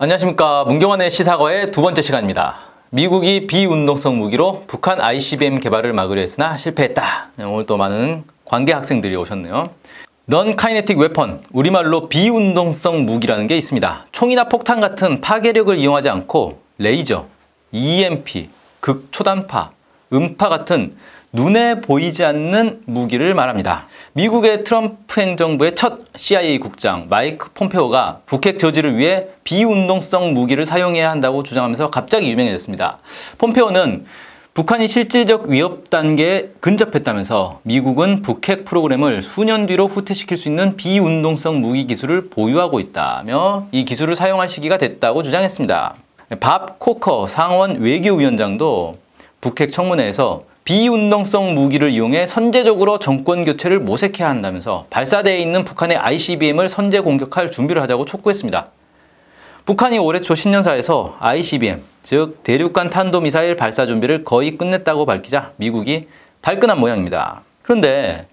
안녕하십니까 문경환의 시사거의 두 번째 시간입니다. 미국이 비운동성 무기로 북한 ICBM 개발을 막으려 했으나 실패했다. 오늘 또 많은 관계 학생들이 오셨네요. 넌 카이네틱 웨펀, 우리말로 비운동성 무기라는 게 있습니다. 총이나 폭탄 같은 파괴력을 이용하지 않고 레이저, EMP, 극초단파, 음파 같은 눈에 보이지 않는 무기를 말합니다. 미국의 트럼프 행정부의 첫 CIA 국장 마이크 폼페오가 북핵 저지를 위해 비운동성 무기를 사용해야 한다고 주장하면서 갑자기 유명해졌습니다. 폼페오는 북한이 실질적 위협 단계에 근접했다면서 미국은 북핵 프로그램을 수년 뒤로 후퇴시킬 수 있는 비운동성 무기 기술을 보유하고 있다며 이 기술을 사용할 시기가 됐다고 주장했습니다. 밥 코커 상원 외교위원장도 북핵 청문회에서 비운동성 무기를 이용해 선제적으로 정권 교체를 모색해야 한다면서 발사대에 있는 북한의 ICBM을 선제 공격할 준비를 하자고 촉구했습니다. 북한이 올해 초 신년사에서 ICBM, 즉 대륙간 탄도미사일 발사 준비를 거의 끝냈다고 밝히자 미국이 발끈한 모양입니다. 그런데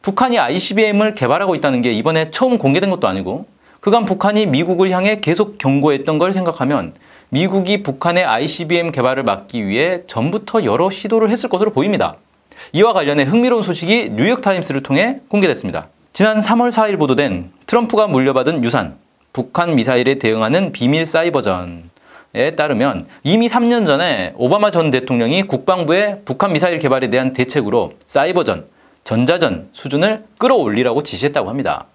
북한이 ICBM을 개발하고 있다는 게 이번에 처음 공개된 것도 아니고 그간 북한이 미국을 향해 계속 경고했던 걸 생각하면 미국이 북한의 ICBM 개발을 막기 위해 전부터 여러 시도를 했을 것으로 보입니다. 이와 관련해 흥미로운 소식이 뉴욕타임스를 통해 공개됐습니다. 지난 3월 4일 보도된 트럼프가 물려받은 유산, 북한 미사일에 대응하는 비밀 사이버전 에 따르면 이미 3년 전에 오바마 전 대통령이 국방부에 북한 미사일 개발에 대한 대책으로 사이버전, 전자전 수준을 끌어올리라고 지시했다고 합니다.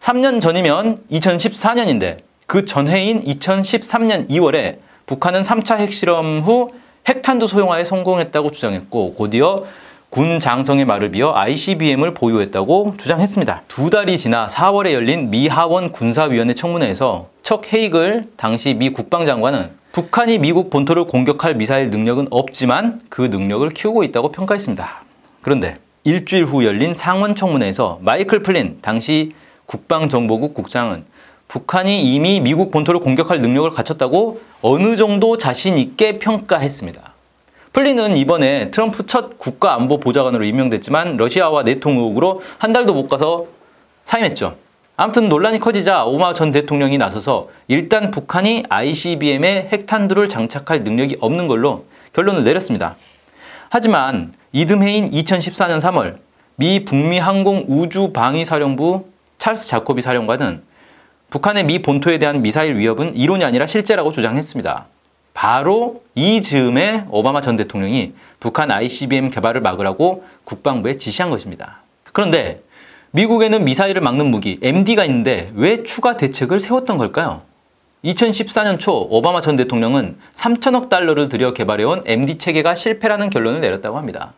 3년 전이면 2014년인데 그 전해인 2013년 2월에 북한은 3차 핵실험 후 핵탄두 소형화에 성공했다고 주장했고 곧이어 군 장성의 말을 비어 ICBM을 보유했다고 주장했습니다. 두 달이 지나 4월에 열린 미 하원 군사위원회 청문회에서 척 헤이글 당시 미 국방장관은 북한이 미국 본토를 공격할 미사일 능력은 없지만 그 능력을 키우고 있다고 평가했습니다. 그런데 일주일 후 열린 상원 청문회에서 마이클 플린 당시 국방정보국 국장은 북한이 이미 미국 본토를 공격할 능력을 갖췄다고 어느 정도 자신 있게 평가했습니다. 플린은 이번에 트럼프 첫 국가안보 보좌관으로 임명됐지만 러시아와 내통 의혹으로 한 달도 못 가서 사임했죠. 아무튼 논란이 커지자 오바마 전 대통령이 나서서 일단 북한이 ICBM에 핵탄두를 장착할 능력이 없는 걸로 결론을 내렸습니다. 하지만 이듬해인 2014년 3월 미 북미 항공 우주 방위 사령부 찰스 자코비 사령관은 북한의 미 본토에 대한 미사일 위협은 이론이 아니라 실제라고 주장했습니다. 바로 이 즈음에 오바마 전 대통령이 북한 ICBM 개발을 막으라고 국방부에 지시한 것입니다. 그런데 미국에는 미사일을 막는 무기 MD가 있는데 왜 추가 대책을 세웠던 걸까요? 2014년 초 오바마 전 대통령은 3천억 달러를 들여 개발해온 MD 체계가 실패라는 결론을 내렸다고 합니다.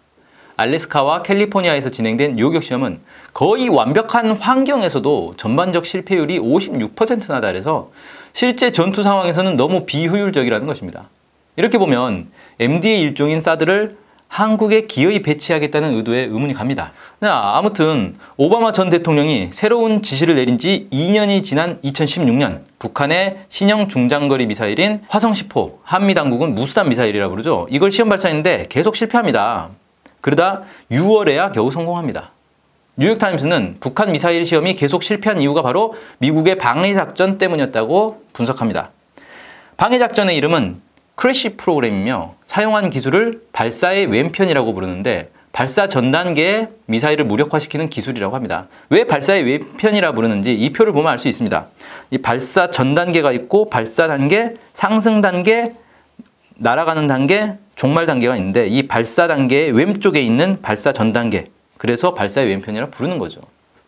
알래스카와 캘리포니아에서 진행된 요격 시험은 거의 완벽한 환경에서도 전반적 실패율이 56%나 달해서 실제 전투 상황에서는 너무 비효율적이라는 것입니다. 이렇게 보면 MD의 일종인 사드를 한국에 기어이 배치하겠다는 의도에 의문이 갑니다. 아무튼 오바마 전 대통령이 새로운 지시를 내린 지 2년이 지난 2016년 북한의 신형 중장거리 미사일인 화성 10호 한미 당국은 무수단 미사일이라고 부르죠. 이걸 시험 발사했는데 계속 실패합니다. 그러다 6월에야 겨우 성공합니다. 뉴욕타임스는 북한 미사일 시험이 계속 실패한 이유가 바로 미국의 방해작전 때문이었다고 분석합니다. 방해작전의 이름은 crash 프로그램이며 사용한 기술을 발사의 왼편이라고 부르는데 발사 전 단계에 미사일을 무력화시키는 기술이라고 합니다. 왜 발사의 왼편이라 부르는지 이 표를 보면 알 수 있습니다. 이 발사 전 단계가 있고 발사 단계, 상승 단계, 날아가는 단계, 종말 단계가 있는데 이 발사 단계의 왼쪽에 있는 발사 전 단계 그래서 발사의 왼편이라 부르는 거죠.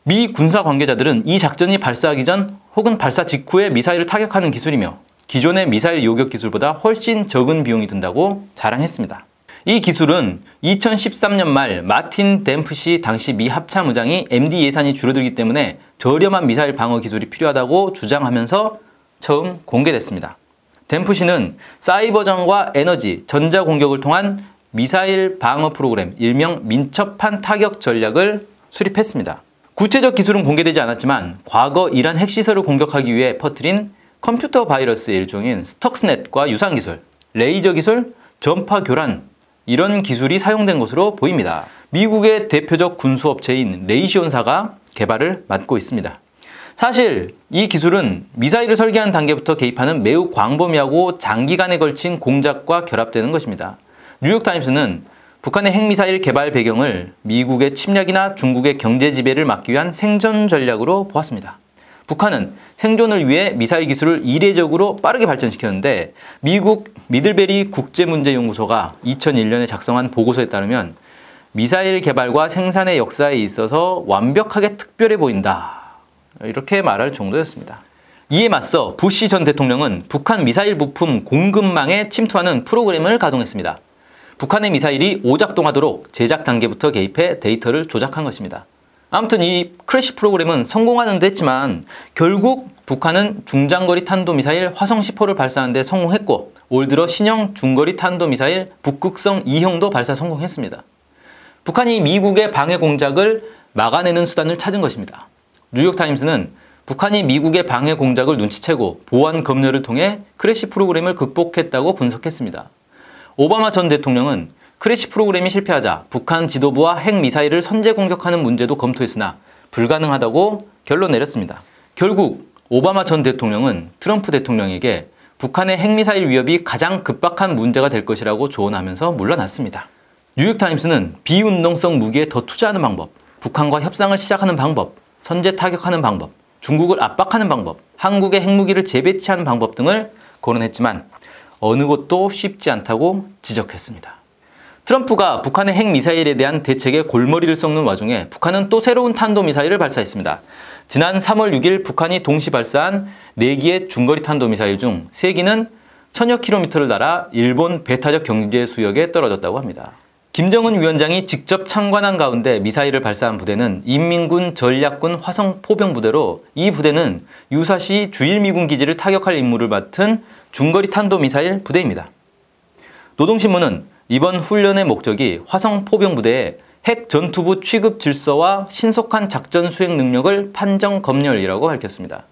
미 군사 관계자들은 이 작전이 발사하기 전 혹은 발사 직후에 미사일을 타격하는 기술이며 기존의 미사일 요격 기술보다 훨씬 적은 비용이 든다고 자랑했습니다. 이 기술은 2013년 말 마틴 댐프시 당시 미 합참의장이 MD 예산이 줄어들기 때문에 저렴한 미사일 방어 기술이 필요하다고 주장하면서 처음 공개됐습니다. 뎀프시는 사이버전과 에너지, 전자 공격을 통한 미사일 방어 프로그램, 일명 민첩한 타격 전략을 수립했습니다. 구체적 기술은 공개되지 않았지만 과거 이란 핵시설을 공격하기 위해 퍼뜨린 컴퓨터 바이러스의 일종인 스턱스넷과 유사한 기술, 레이저 기술, 전파 교란 이런 기술이 사용된 것으로 보입니다. 미국의 대표적 군수업체인 레이시온사가 개발을 맡고 있습니다. 사실 이 기술은 미사일을 설계하는 단계부터 개입하는 매우 광범위하고 장기간에 걸친 공작과 결합되는 것입니다. 뉴욕타임스는 북한의 핵미사일 개발 배경을 미국의 침략이나 중국의 경제 지배를 막기 위한 생존 전략으로 보았습니다. 북한은 생존을 위해 미사일 기술을 이례적으로 빠르게 발전시켰는데 미국 미들베리 국제문제연구소가 2001년에 작성한 보고서에 따르면 미사일 개발과 생산의 역사에 있어서 완벽하게 특별해 보인다. 이렇게 말할 정도였습니다. 이에 맞서 부시 전 대통령은 북한 미사일 부품 공급망에 침투하는 프로그램을 가동했습니다. 북한의 미사일이 오작동하도록 제작 단계부터 개입해 데이터를 조작한 것입니다. 아무튼 이 crash 프로그램은 성공하는 듯 했지만 결국 북한은 중장거리 탄도미사일 화성 10호를 발사하는 데 성공했고 올 들어 신형 중거리 탄도미사일 북극성 2형도 발사 성공했습니다. 북한이 미국의 방해 공작을 막아내는 수단을 찾은 것입니다. 뉴욕타임스는 북한이 미국의 방해 공작을 눈치채고 보안 검열을 통해 crash 프로그램을 극복했다고 분석했습니다. 오바마 전 대통령은 crash 프로그램이 실패하자 북한 지도부와 핵미사일을 선제 공격하는 문제도 검토했으나 불가능하다고 결론 내렸습니다. 결국 오바마 전 대통령은 트럼프 대통령에게 북한의 핵미사일 위협이 가장 급박한 문제가 될 것이라고 조언하면서 물러났습니다. 뉴욕타임스는 비운동성 무기에 더 투자하는 방법, 북한과 협상을 시작하는 방법, 선제 타격하는 방법, 중국을 압박하는 방법, 한국의 핵무기를 재배치하는 방법 등을 거론했지만 어느 것도 쉽지 않다고 지적했습니다. 트럼프가 북한의 핵미사일에 대한 대책에 골머리를 썩는 와중에 북한은 또 새로운 탄도미사일을 발사했습니다. 지난 3월 6일 북한이 동시 발사한 4기의 중거리 탄도미사일 중 3기는 천여 킬로미터를 날아 일본 배타적 경제 수역에 떨어졌다고 합니다. 김정은 위원장이 직접 참관한 가운데 미사일을 발사한 부대는 인민군 전략군 화성 포병 부대로 이 부대는 유사시 주일미군 기지를 타격할 임무를 맡은 중거리 탄도 미사일 부대입니다. 노동신문은 이번 훈련의 목적이 화성 포병 부대의 핵 전투부 취급 질서와 신속한 작전 수행 능력을 판정 검열이라고 밝혔습니다.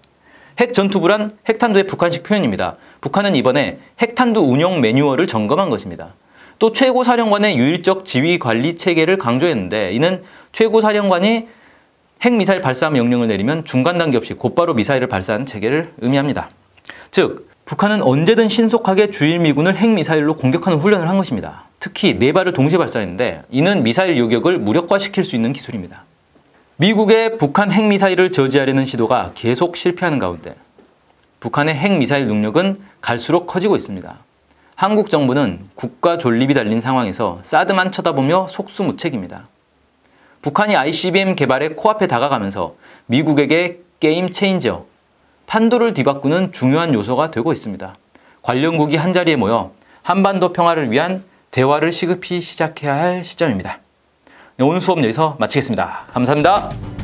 핵 전투부란 핵탄두의 북한식 표현입니다. 북한은 이번에 핵탄두 운영 매뉴얼을 점검한 것입니다. 또 최고사령관의 유일적 지휘 관리 체계를 강조했는데 이는 최고사령관이 핵미사일 발사 명령을 내리면 중간 단계 없이 곧바로 미사일을 발사하는 체계를 의미합니다. 즉, 북한은 언제든 신속하게 주일 미군을 핵미사일로 공격하는 훈련을 한 것입니다. 특히 네 발을 동시에 발사했는데 이는 미사일 요격을 무력화시킬 수 있는 기술입니다. 미국의 북한 핵미사일을 저지하려는 시도가 계속 실패하는 가운데 북한의 핵미사일 능력은 갈수록 커지고 있습니다. 한국 정부는 국가 존립이 달린 상황에서 사드만 쳐다보며 속수무책입니다. 북한이 ICBM 개발의 코앞에 다가가면서 미국에게 게임 체인저, 판도를 뒤바꾸는 중요한 요소가 되고 있습니다. 관련국이 한자리에 모여 한반도 평화를 위한 대화를 시급히 시작해야 할 시점입니다. 네, 오늘 수업 여기서 마치겠습니다. 감사합니다.